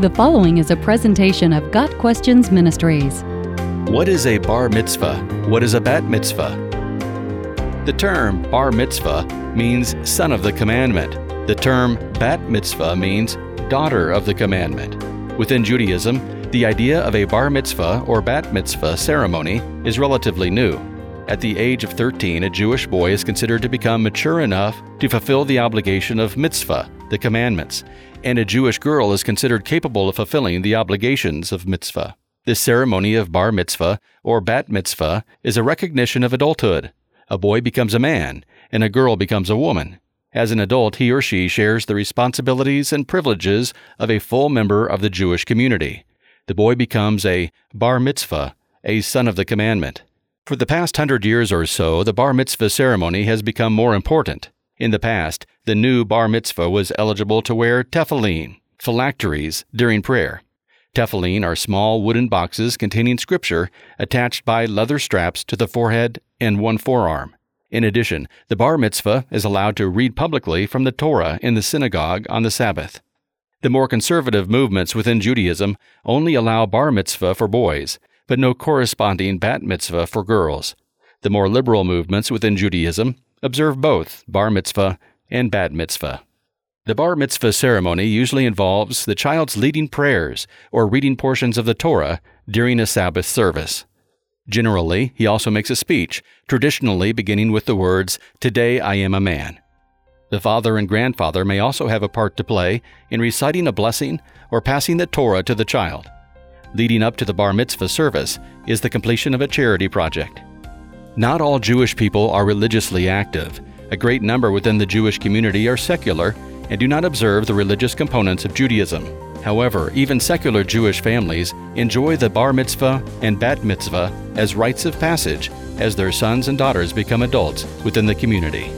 The following is a presentation of Got Questions Ministries. What is a bar mitzvah? What is a bat mitzvah? The term bar mitzvah means son of the commandment. The term bat mitzvah means daughter of the commandment. Within Judaism, the idea of a bar mitzvah or bat mitzvah ceremony is relatively new. At the age of 13, a Jewish boy is considered to become mature enough to fulfill the obligation of mitzvah, the commandments, and a Jewish girl is considered capable of fulfilling the obligations of mitzvah. This ceremony of bar mitzvah or bat mitzvah is a recognition of adulthood. A boy becomes a man, and a girl becomes a woman. As an adult, he or she shares the responsibilities and privileges of a full member of the Jewish community. The boy becomes a bar mitzvah, a son of the commandment. For the past hundred years or so, the bar mitzvah ceremony has become more important. In the past, the new bar mitzvah was eligible to wear tefillin, phylacteries, during prayer. Tefillin are small wooden boxes containing scripture attached by leather straps to the forehead and one forearm. In addition, the bar mitzvah is allowed to read publicly from the Torah in the synagogue on the Sabbath. The more conservative movements within Judaism only allow bar mitzvah for boys, but no corresponding bat mitzvah for girls. The more liberal movements within Judaism observe both bar mitzvah and bat mitzvah. The bar mitzvah ceremony usually involves the child's leading prayers or reading portions of the Torah during a Sabbath service. Generally, he also makes a speech, traditionally beginning with the words, Today I am a man. The father and grandfather may also have a part to play in reciting a blessing or passing the Torah to the child. Leading up to the bar mitzvah service is the completion of a charity project. Not all Jewish people are religiously active. A great number within the Jewish community are secular and do not observe the religious components of Judaism. However, even secular Jewish families enjoy the bar mitzvah and bat mitzvah as rites of passage as their sons and daughters become adults within the community.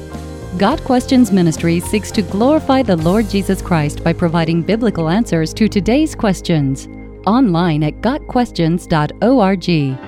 Got Questions Ministry seeks to glorify the Lord Jesus Christ by providing biblical answers to today's questions. Online at GotQuestions.org.